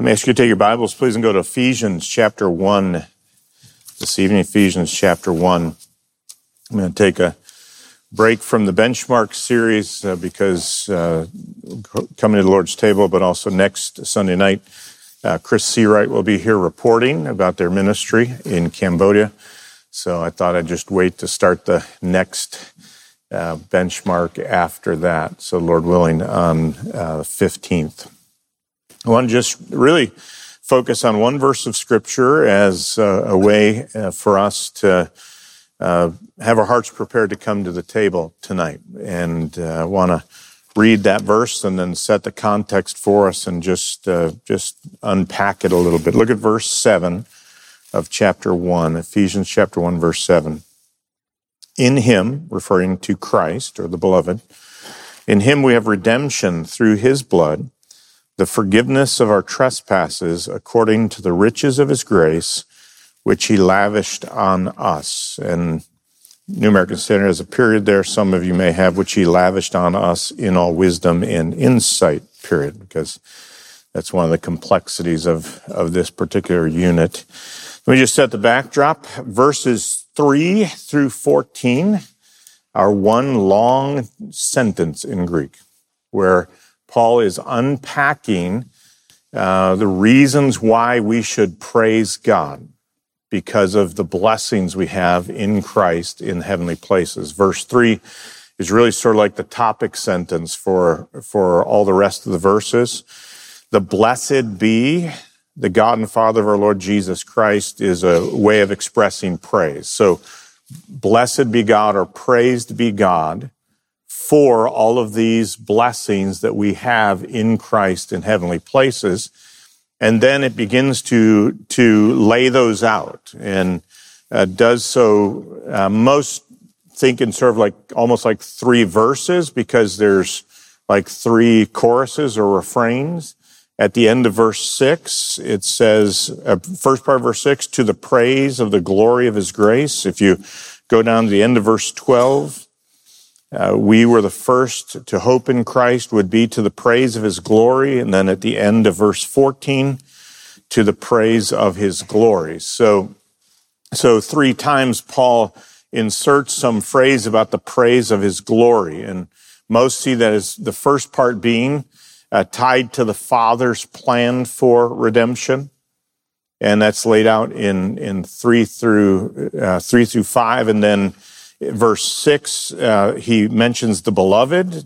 Let me ask you to take your Bibles, please, and go to Ephesians chapter 1 this evening. Ephesians chapter 1. I'm going to take a break from the benchmark series uh, because uh, coming to the Lord's table, but also next Sunday night, uh, Chris Seawright will be here reporting about their ministry in Cambodia. So I thought I'd just wait to start the next uh, benchmark after that. So, Lord willing, on uh, the 15th. I want to just really focus on one verse of Scripture as uh, a way uh, for us to uh, have our hearts prepared to come to the table tonight. And uh, I want to read that verse and then set the context for us and just uh, just unpack it a little bit. Look at verse seven of chapter one, Ephesians chapter one, verse seven. In Him, referring to Christ or the Beloved, in Him we have redemption through His blood the forgiveness of our trespasses according to the riches of his grace, which he lavished on us. And New American Standard has a period there. Some of you may have, which he lavished on us in all wisdom and insight, period, because that's one of the complexities of, of this particular unit. Let me just set the backdrop. Verses 3 through 14 are one long sentence in Greek where Paul is unpacking uh, the reasons why we should praise God because of the blessings we have in Christ in heavenly places. Verse 3 is really sort of like the topic sentence for, for all the rest of the verses. The blessed be the God and Father of our Lord Jesus Christ is a way of expressing praise. So, blessed be God or praised be God for all of these blessings that we have in Christ in heavenly places. And then it begins to, to lay those out and uh, does so. Uh, most think in sort of like almost like three verses because there's like three choruses or refrains. At the end of verse six, it says, uh, first part of verse six, to the praise of the glory of his grace. If you go down to the end of verse 12, uh, we were the first to hope in Christ would be to the praise of his glory. And then at the end of verse 14, to the praise of his glory. So, so three times Paul inserts some phrase about the praise of his glory. And most see that as the first part being uh, tied to the Father's plan for redemption. And that's laid out in, in three through, uh, three through five. And then verse 6, uh, he mentions the beloved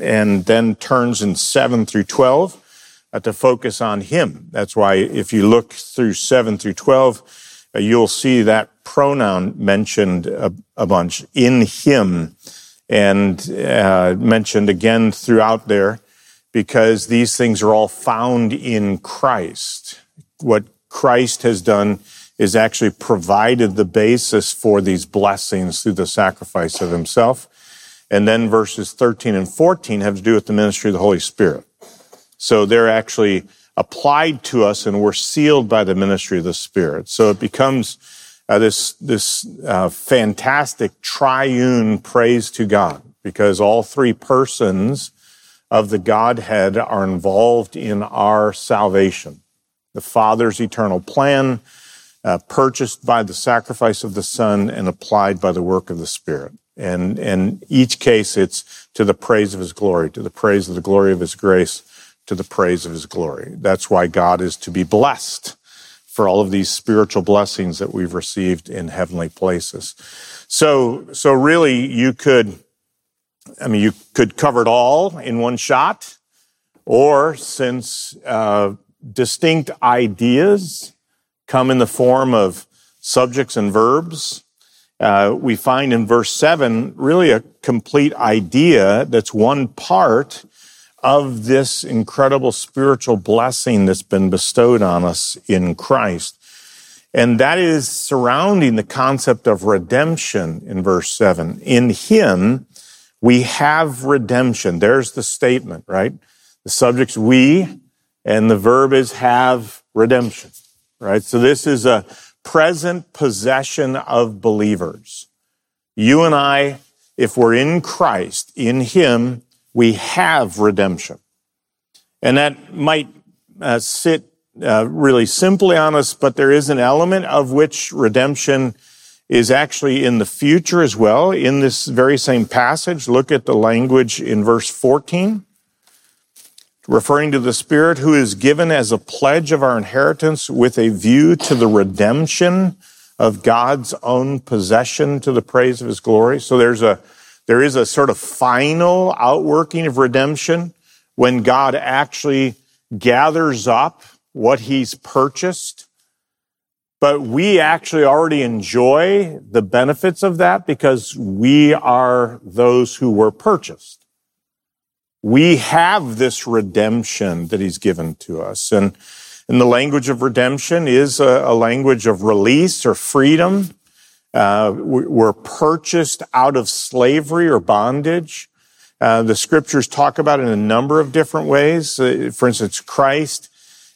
and then turns in 7 through 12 uh, to focus on him. That's why if you look through 7 through 12, uh, you'll see that pronoun mentioned a, a bunch in him and uh, mentioned again throughout there because these things are all found in Christ. What Christ has done is actually provided the basis for these blessings through the sacrifice of himself. And then verses 13 and 14 have to do with the ministry of the Holy Spirit. So they're actually applied to us and we're sealed by the ministry of the Spirit. So it becomes uh, this, this uh, fantastic triune praise to God because all three persons of the Godhead are involved in our salvation. The Father's eternal plan, uh, purchased by the sacrifice of the Son and applied by the work of the Spirit. And in each case, it's to the praise of His glory, to the praise of the glory of His grace, to the praise of His glory. That's why God is to be blessed for all of these spiritual blessings that we've received in heavenly places. So, so really, you could, I mean, you could cover it all in one shot, or since uh, distinct ideas come in the form of subjects and verbs. Uh, we find in verse 7 really a complete idea that's one part of this incredible spiritual blessing that's been bestowed on us in Christ. And that is surrounding the concept of redemption in verse 7. In Him, we have redemption. There's the statement, right? The subject's we, and the verb is have redemption right? So this is a present possession of believers. You and I, if we're in Christ, in Him, we have redemption. And that might uh, sit uh, really simply on us, but there is an element of which redemption is actually in the future as well. In this very same passage, look at the language in verse 14, referring to the Spirit who is given as a pledge of our inheritance with a view to the redemption of God's own possession to the praise of his glory. So there's a, there is a sort of final outworking of redemption when God actually gathers up what he's purchased but we actually already enjoy the benefits of that because we are those who were purchased. We have this redemption that he's given to us. And, and the language of redemption is a, a language of release or freedom. Uh, we're purchased out of slavery or bondage. Uh, the scriptures talk about it in a number of different ways. Uh, for instance, Christ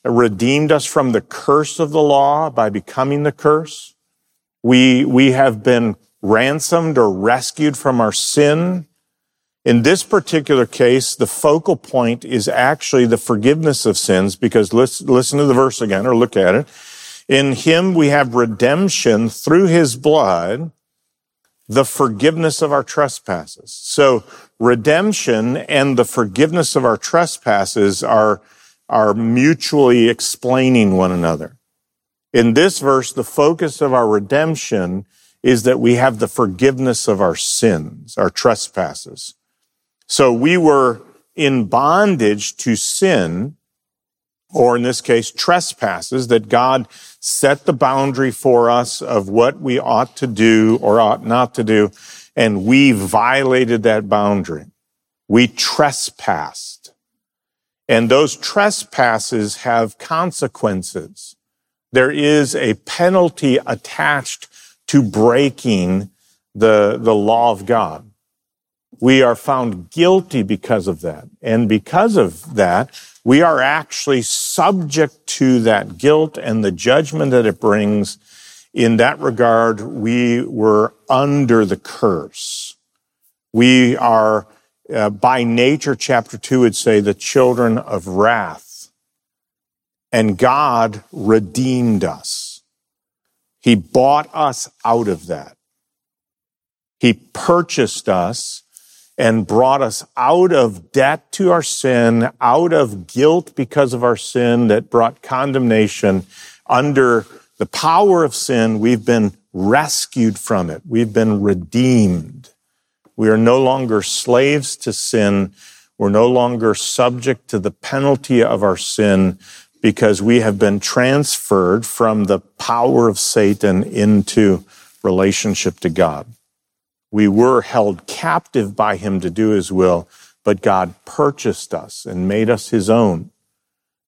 redeemed us from the curse of the law by becoming the curse. We, we have been ransomed or rescued from our sin. In this particular case, the focal point is actually the forgiveness of sins because listen, listen to the verse again or look at it. In him we have redemption through his blood, the forgiveness of our trespasses. So redemption and the forgiveness of our trespasses are are mutually explaining one another. In this verse, the focus of our redemption is that we have the forgiveness of our sins, our trespasses. So we were in bondage to sin, or in this case, trespasses, that God set the boundary for us of what we ought to do or ought not to do, and we violated that boundary. We trespassed. And those trespasses have consequences. There is a penalty attached to breaking the, the law of God. We are found guilty because of that. And because of that, we are actually subject to that guilt and the judgment that it brings. In that regard, we were under the curse. We are uh, by nature, chapter 2 would say the children of wrath. And God redeemed us. He bought us out of that. He purchased us and brought us out of debt to our sin, out of guilt because of our sin that brought condemnation. Under the power of sin, we've been rescued from it. We've been redeemed. We are no longer slaves to sin. We're no longer subject to the penalty of our sin because we have been transferred from the power of Satan into relationship to God. We were held captive by him to do his will, but God purchased us and made us his own.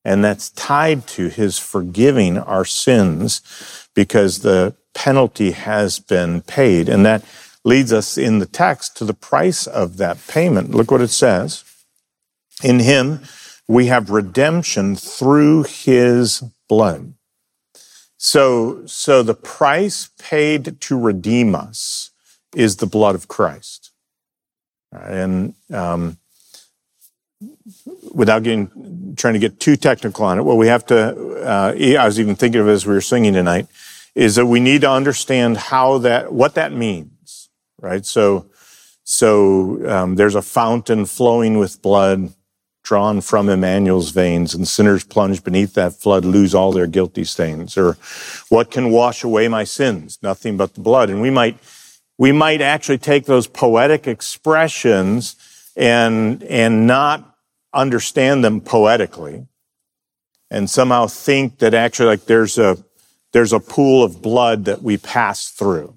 And that's tied to his forgiving our sins because the penalty has been paid. And that leads us in the text to the price of that payment. Look what it says. In him, we have redemption through his blood. So, so the price paid to redeem us is the blood of Christ. And um, without getting trying to get too technical on it, what we have to, uh, I was even thinking of as we were singing tonight, is that we need to understand how that, what that means right? So, so um, there's a fountain flowing with blood drawn from Emmanuel's veins, and sinners plunged beneath that flood lose all their guilty stains. Or what can wash away my sins? Nothing but the blood. And we might, we might actually take those poetic expressions and, and not understand them poetically and somehow think that actually like there's a, there's a pool of blood that we pass through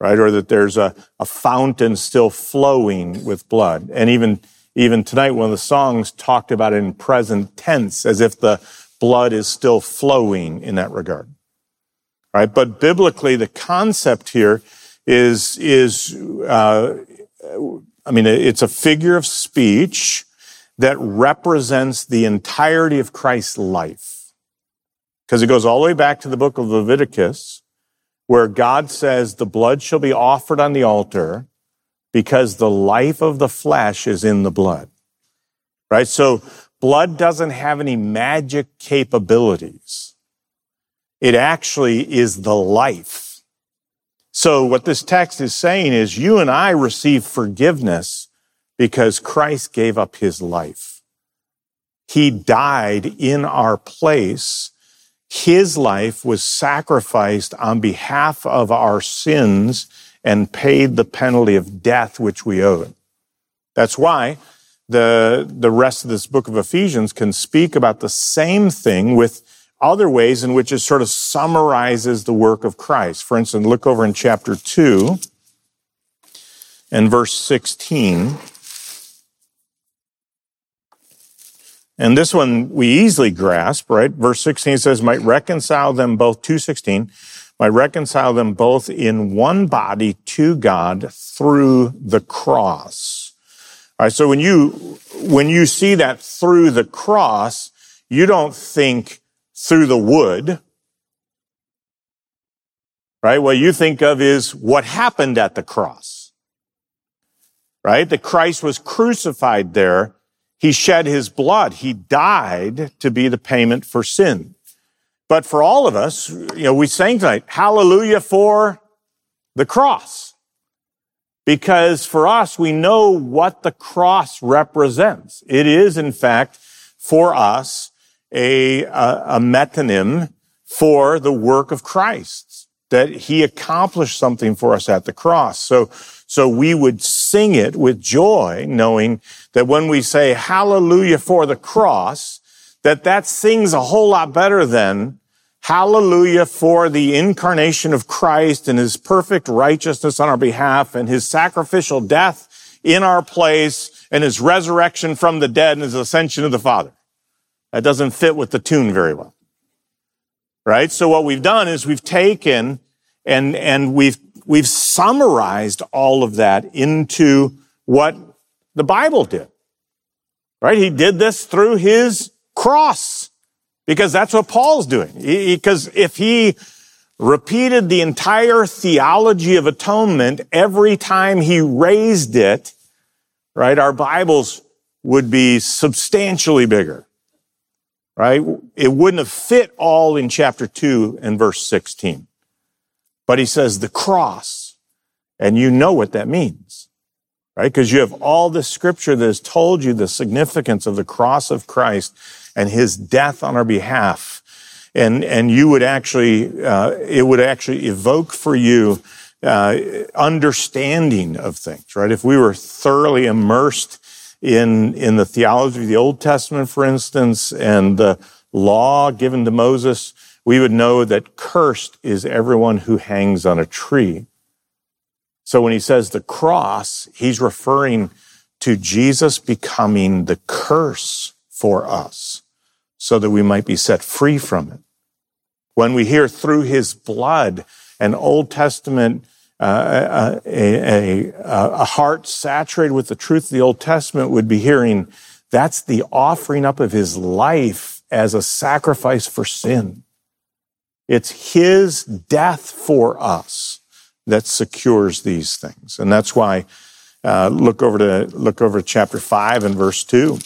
right? Or that there's a, a fountain still flowing with blood. And even, even tonight, one of the songs talked about it in present tense, as if the blood is still flowing in that regard. Right? But biblically, the concept here is, is, uh, I mean, it's a figure of speech that represents the entirety of Christ's life. Because it goes all the way back to the book of Leviticus, where God says the blood shall be offered on the altar because the life of the flesh is in the blood. Right? So blood doesn't have any magic capabilities. It actually is the life. So what this text is saying is you and I receive forgiveness because Christ gave up his life. He died in our place. His life was sacrificed on behalf of our sins and paid the penalty of death which we owed. That's why the, the rest of this book of Ephesians can speak about the same thing with other ways in which it sort of summarizes the work of Christ. For instance, look over in chapter 2 and verse 16. And this one we easily grasp, right? Verse 16 says, might reconcile them both, 216, might reconcile them both in one body to God through the cross. All right. So when you, when you see that through the cross, you don't think through the wood, right? What you think of is what happened at the cross, right? That Christ was crucified there he shed his blood. He died to be the payment for sin. But for all of us, you know, we sang tonight, hallelujah for the cross. Because for us, we know what the cross represents. It is, in fact, for us, a, a, a metonym for the work of Christ, that he accomplished something for us at the cross. So, so we would sing it with joy, knowing that when we say hallelujah for the cross, that that sings a whole lot better than hallelujah for the incarnation of Christ and his perfect righteousness on our behalf and his sacrificial death in our place and his resurrection from the dead and his ascension to the Father. That doesn't fit with the tune very well. Right? So what we've done is we've taken and, and we've we've summarized all of that into what the Bible did. Right? He did this through his cross because that's what Paul's doing. Because if he repeated the entire theology of atonement every time he raised it, right, our Bibles would be substantially bigger. Right? It wouldn't have fit all in chapter 2 and verse 16. But he says the cross. And you know what that means, right? Because you have all the scripture that has told you the significance of the cross of Christ and his death on our behalf. And, and you would actually, uh, it would actually evoke for you uh, understanding of things, right? If we were thoroughly immersed in, in the theology of the Old Testament, for instance, and the law given to Moses, we would know that cursed is everyone who hangs on a tree. So when he says the cross, he's referring to Jesus becoming the curse for us so that we might be set free from it. When we hear through his blood, an Old Testament, a, a, a heart saturated with the truth of the Old Testament would be hearing that's the offering up of his life as a sacrifice for sin. It's his death for us that secures these things. And that's why, uh, look over to, look over to chapter five and verse two.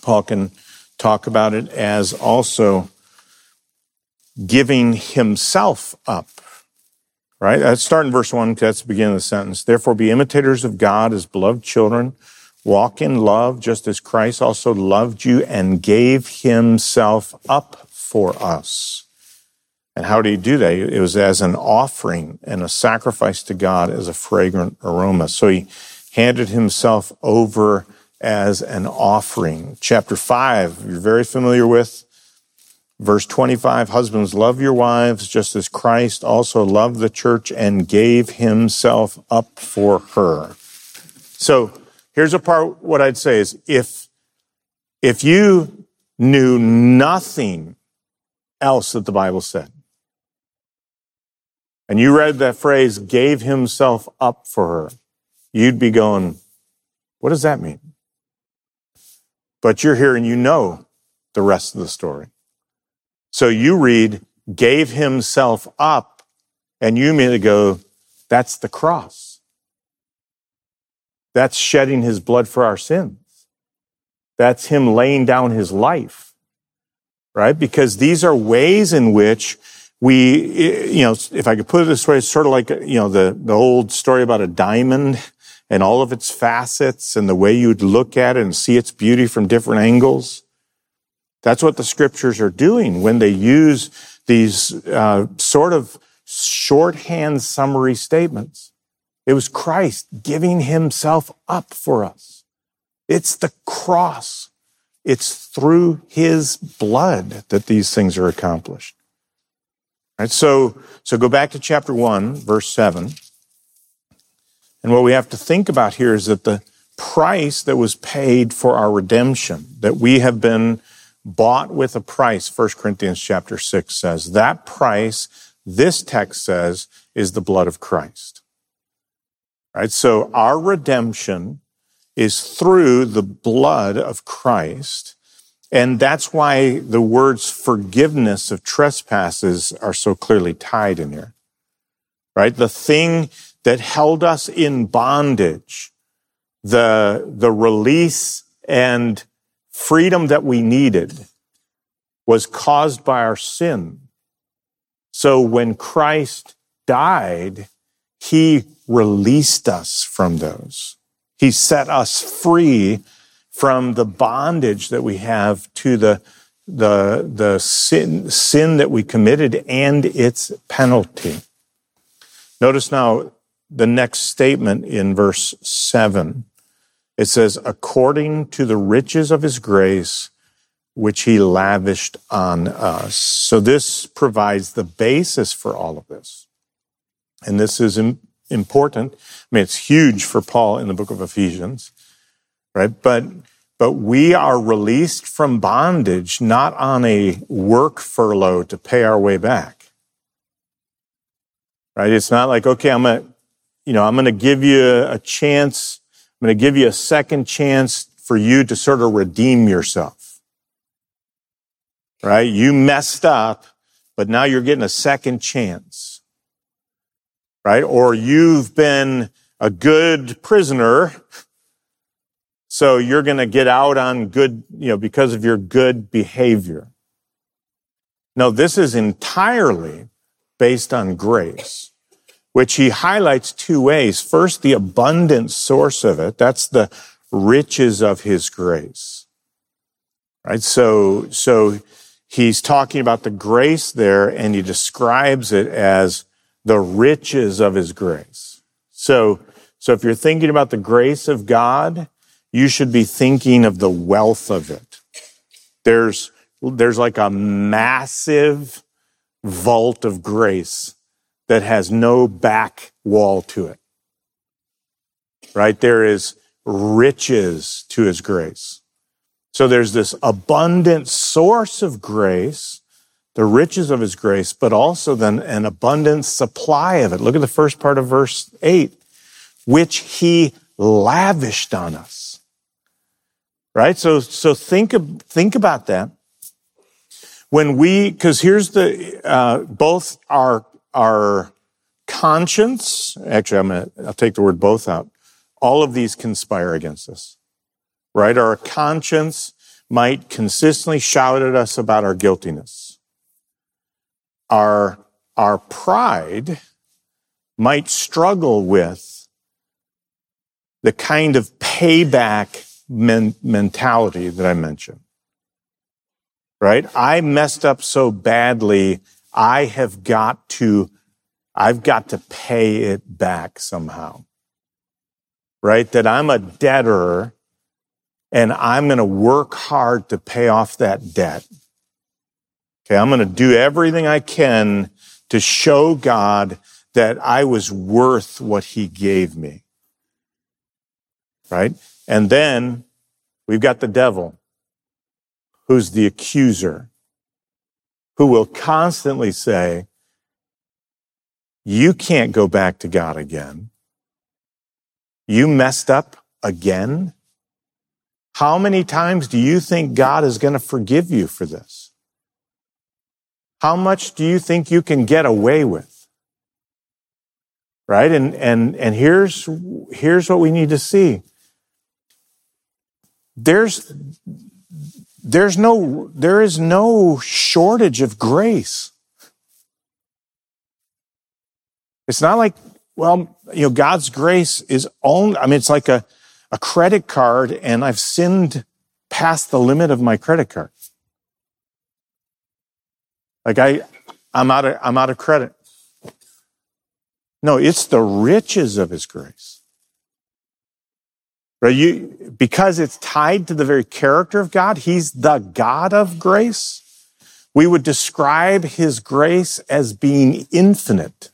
Paul can talk about it as also giving himself up. Right? Uh, Let's start in verse one, that's the beginning of the sentence. Therefore be imitators of God as beloved children. Walk in love just as Christ also loved you and gave himself up for us and how did he do that? It was as an offering and a sacrifice to God as a fragrant aroma. So he handed himself over as an offering. Chapter 5, you're very familiar with. Verse 25, husbands, love your wives just as Christ also loved the church and gave himself up for her. So here's a part, what I'd say is if, if you knew nothing else that the Bible said, and you read that phrase, gave himself up for her, you'd be going, what does that mean? But you're here and you know the rest of the story. So you read, gave himself up, and you immediately go, that's the cross. That's shedding his blood for our sins. That's him laying down his life, right? Because these are ways in which we, eh, you know, if I could put it this way, it's sort of like, you know, the, the old story about a diamond and all of its facets and the way you'd look at it and see its beauty from different angles. That's what the scriptures are doing when they use these uh, sort of shorthand summary statements. It was Christ giving himself up for us. It's the cross. It's through his blood that these things are accomplished. Right? So, so go back to chapter one, verse seven. And what we have to think about here is that the price that was paid for our redemption, that we have been bought with a price, 1 Corinthians chapter 6 says, that price, this text says, is the blood of Christ. Right? So our redemption is through the blood of Christ. And that's why the words forgiveness of trespasses are so clearly tied in here. Right? The thing that held us in bondage, the, the release and freedom that we needed was caused by our sin. So when Christ died, he released us from those. He set us free from the bondage that we have to the, the, the sin, sin that we committed and its penalty. Notice now the next statement in verse 7. It says, according to the riches of his grace, which he lavished on us. So this provides the basis for all of this. And this is important. I mean, it's huge for Paul in the book of Ephesians, right? But, but we are released from bondage, not on a work furlough to pay our way back. Right? It's not like, okay, I'm going to, you know, I'm going to give you a chance. I'm going to give you a second chance for you to sort of redeem yourself. Right? You messed up, but now you're getting a second chance. Right? Or you've been a good prisoner. So you're going to get out on good, you know, because of your good behavior. No, this is entirely based on grace which he highlights two ways. First, the abundant source of it. That's the riches of his grace. Right? So, so he's talking about the grace there and he describes it as the riches of his grace. So, so if you're thinking about the grace of God, you should be thinking of the wealth of it. There's, there's like a massive vault of grace that has no back wall to it. Right? There is riches to his grace. So there's this abundant source of grace, the riches of his grace, but also then an abundant supply of it. Look at the first part of verse eight, which he lavished on us. Right? So, so think, think about that. When we, cause here's the, uh, both our our conscience, actually, I'm to, I'll take the word both out. All of these conspire against us, right? Our conscience might consistently shout at us about our guiltiness. Our, our pride might struggle with the kind of payback men- mentality that I mentioned. Right? I messed up so badly I have got to, I've got to pay it back somehow. Right? That I'm a debtor and I'm going to work hard to pay off that debt. Okay. I'm going to do everything I can to show God that I was worth what he gave me. Right? And then we've got the devil who's the accuser who will constantly say, you can't go back to God again. You messed up again. How many times do you think God is going to forgive you for this? How much do you think you can get away with? Right? And, and, and here's, here's what we need to see. there's there's no there is no shortage of grace. It's not like, well, you know, God's grace is only, I mean, it's like a, a credit card and I've sinned past the limit of my credit card. Like I, I'm out of, I'm out of credit. No, it's the riches of his grace. Right? You, because it's tied to the very character of God, he's the God of grace. We would describe his grace as being infinite.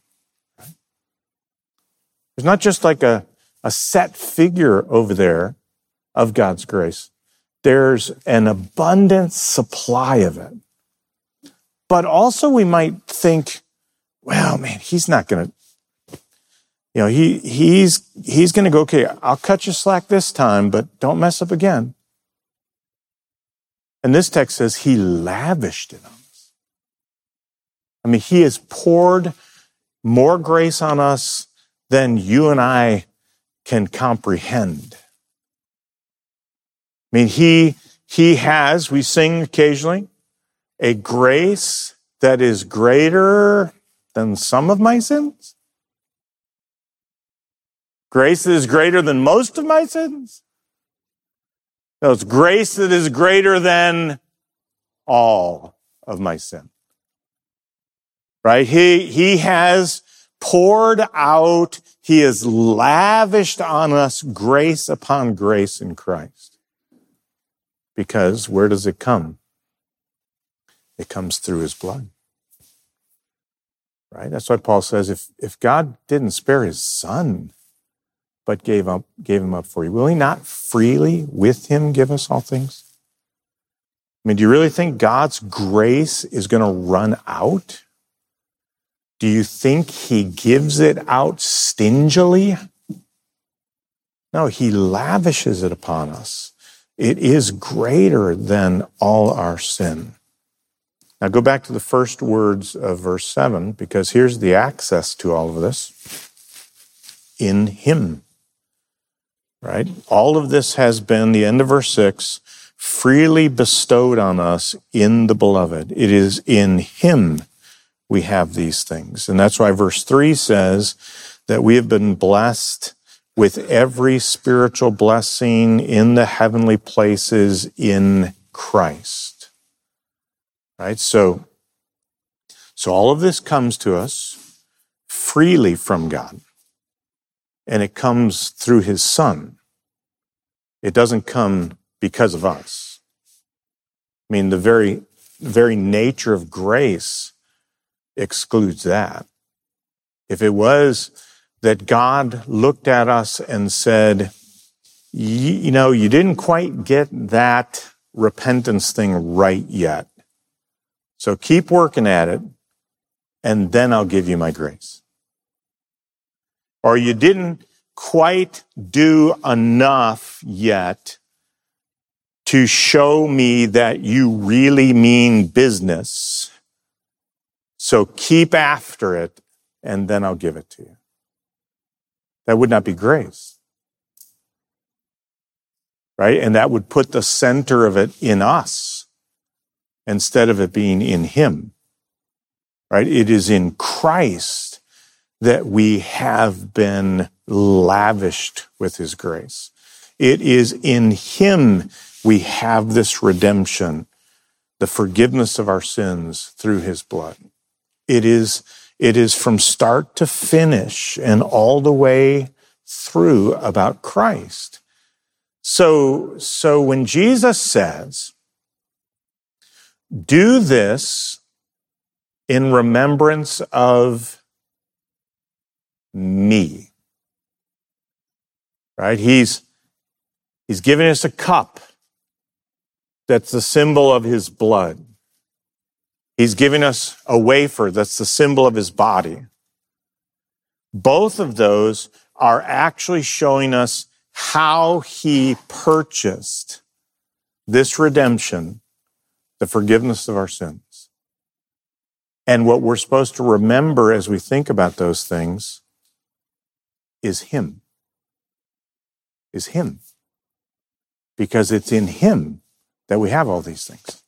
There's not just like a, a set figure over there of God's grace. There's an abundant supply of it. But also we might think, well, man, he's not going to, you know, he, he's, he's going to go, okay, I'll cut you slack this time, but don't mess up again. And this text says he lavished it on us. I mean, he has poured more grace on us than you and I can comprehend. I mean, he, he has, we sing occasionally, a grace that is greater than some of my sins. Grace that is greater than most of my sins. No, it's grace that is greater than all of my sin. Right? He, he has poured out, he has lavished on us grace upon grace in Christ. Because where does it come? It comes through his blood. Right? That's why Paul says if, if God didn't spare his son, but gave up gave him up for you, will he not freely with him give us all things? I mean, do you really think God's grace is going to run out? Do you think he gives it out stingily? No, he lavishes it upon us. It is greater than all our sin. Now go back to the first words of verse 7, because here's the access to all of this. In him. Right? All of this has been, the end of verse 6, freely bestowed on us in the beloved. It is in him we have these things. And that's why verse 3 says that we have been blessed with every spiritual blessing in the heavenly places in Christ. Right? So, so all of this comes to us freely from God. And it comes through his son. It doesn't come because of us. I mean, the very, very nature of grace excludes that. If it was that God looked at us and said, you know, you didn't quite get that repentance thing right yet. So keep working at it and then I'll give you my grace. Or you didn't quite do enough yet to show me that you really mean business. So keep after it, and then I'll give it to you. That would not be grace. Right? And that would put the center of it in us instead of it being in Him. Right? It is in Christ that we have been lavished with His grace. It is in Him we have this redemption, the forgiveness of our sins through His blood. It is, it is from start to finish and all the way through about Christ. So, so when Jesus says, do this in remembrance of me, right? He's, he's giving us a cup that's the symbol of his blood. He's giving us a wafer that's the symbol of his body. Both of those are actually showing us how he purchased this redemption, the forgiveness of our sins. And what we're supposed to remember as we think about those things is him. Is him. because it's in Him that we have all these things.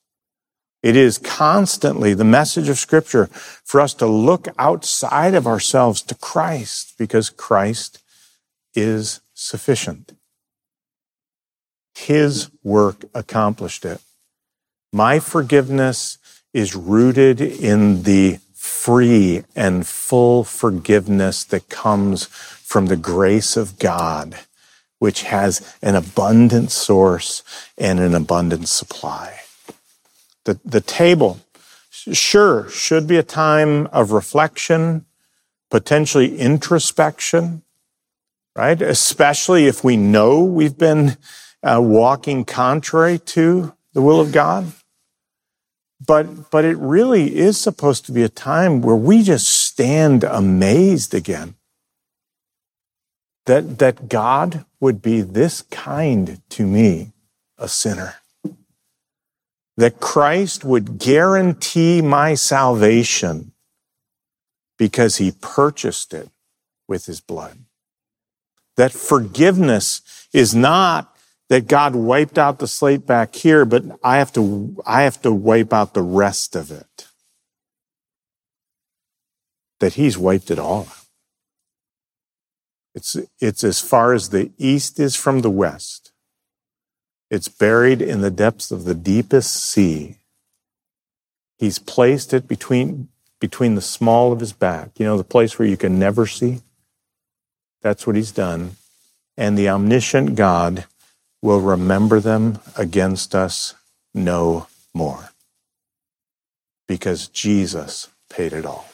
It is constantly the message of Scripture for us to look outside of ourselves to Christ because Christ is sufficient. His work accomplished it. My forgiveness is rooted in the free and full forgiveness that comes from the grace of God, which has an abundant source and an abundant supply. The, the table, sure, should be a time of reflection, potentially introspection, right? Especially if we know we've been uh, walking contrary to the will of God. But, but it really is supposed to be a time where we just stand amazed again that, that God would be this kind to me, a sinner. That Christ would guarantee my salvation because he purchased it with his blood. That forgiveness is not that God wiped out the slate back here, but I have to, I have to wipe out the rest of it. That He's wiped it all out. It's, it's as far as the east is from the west. It's buried in the depths of the deepest sea. He's placed it between, between the small of his back, you know, the place where you can never see. That's what he's done. And the omniscient God will remember them against us no more. Because Jesus paid it all.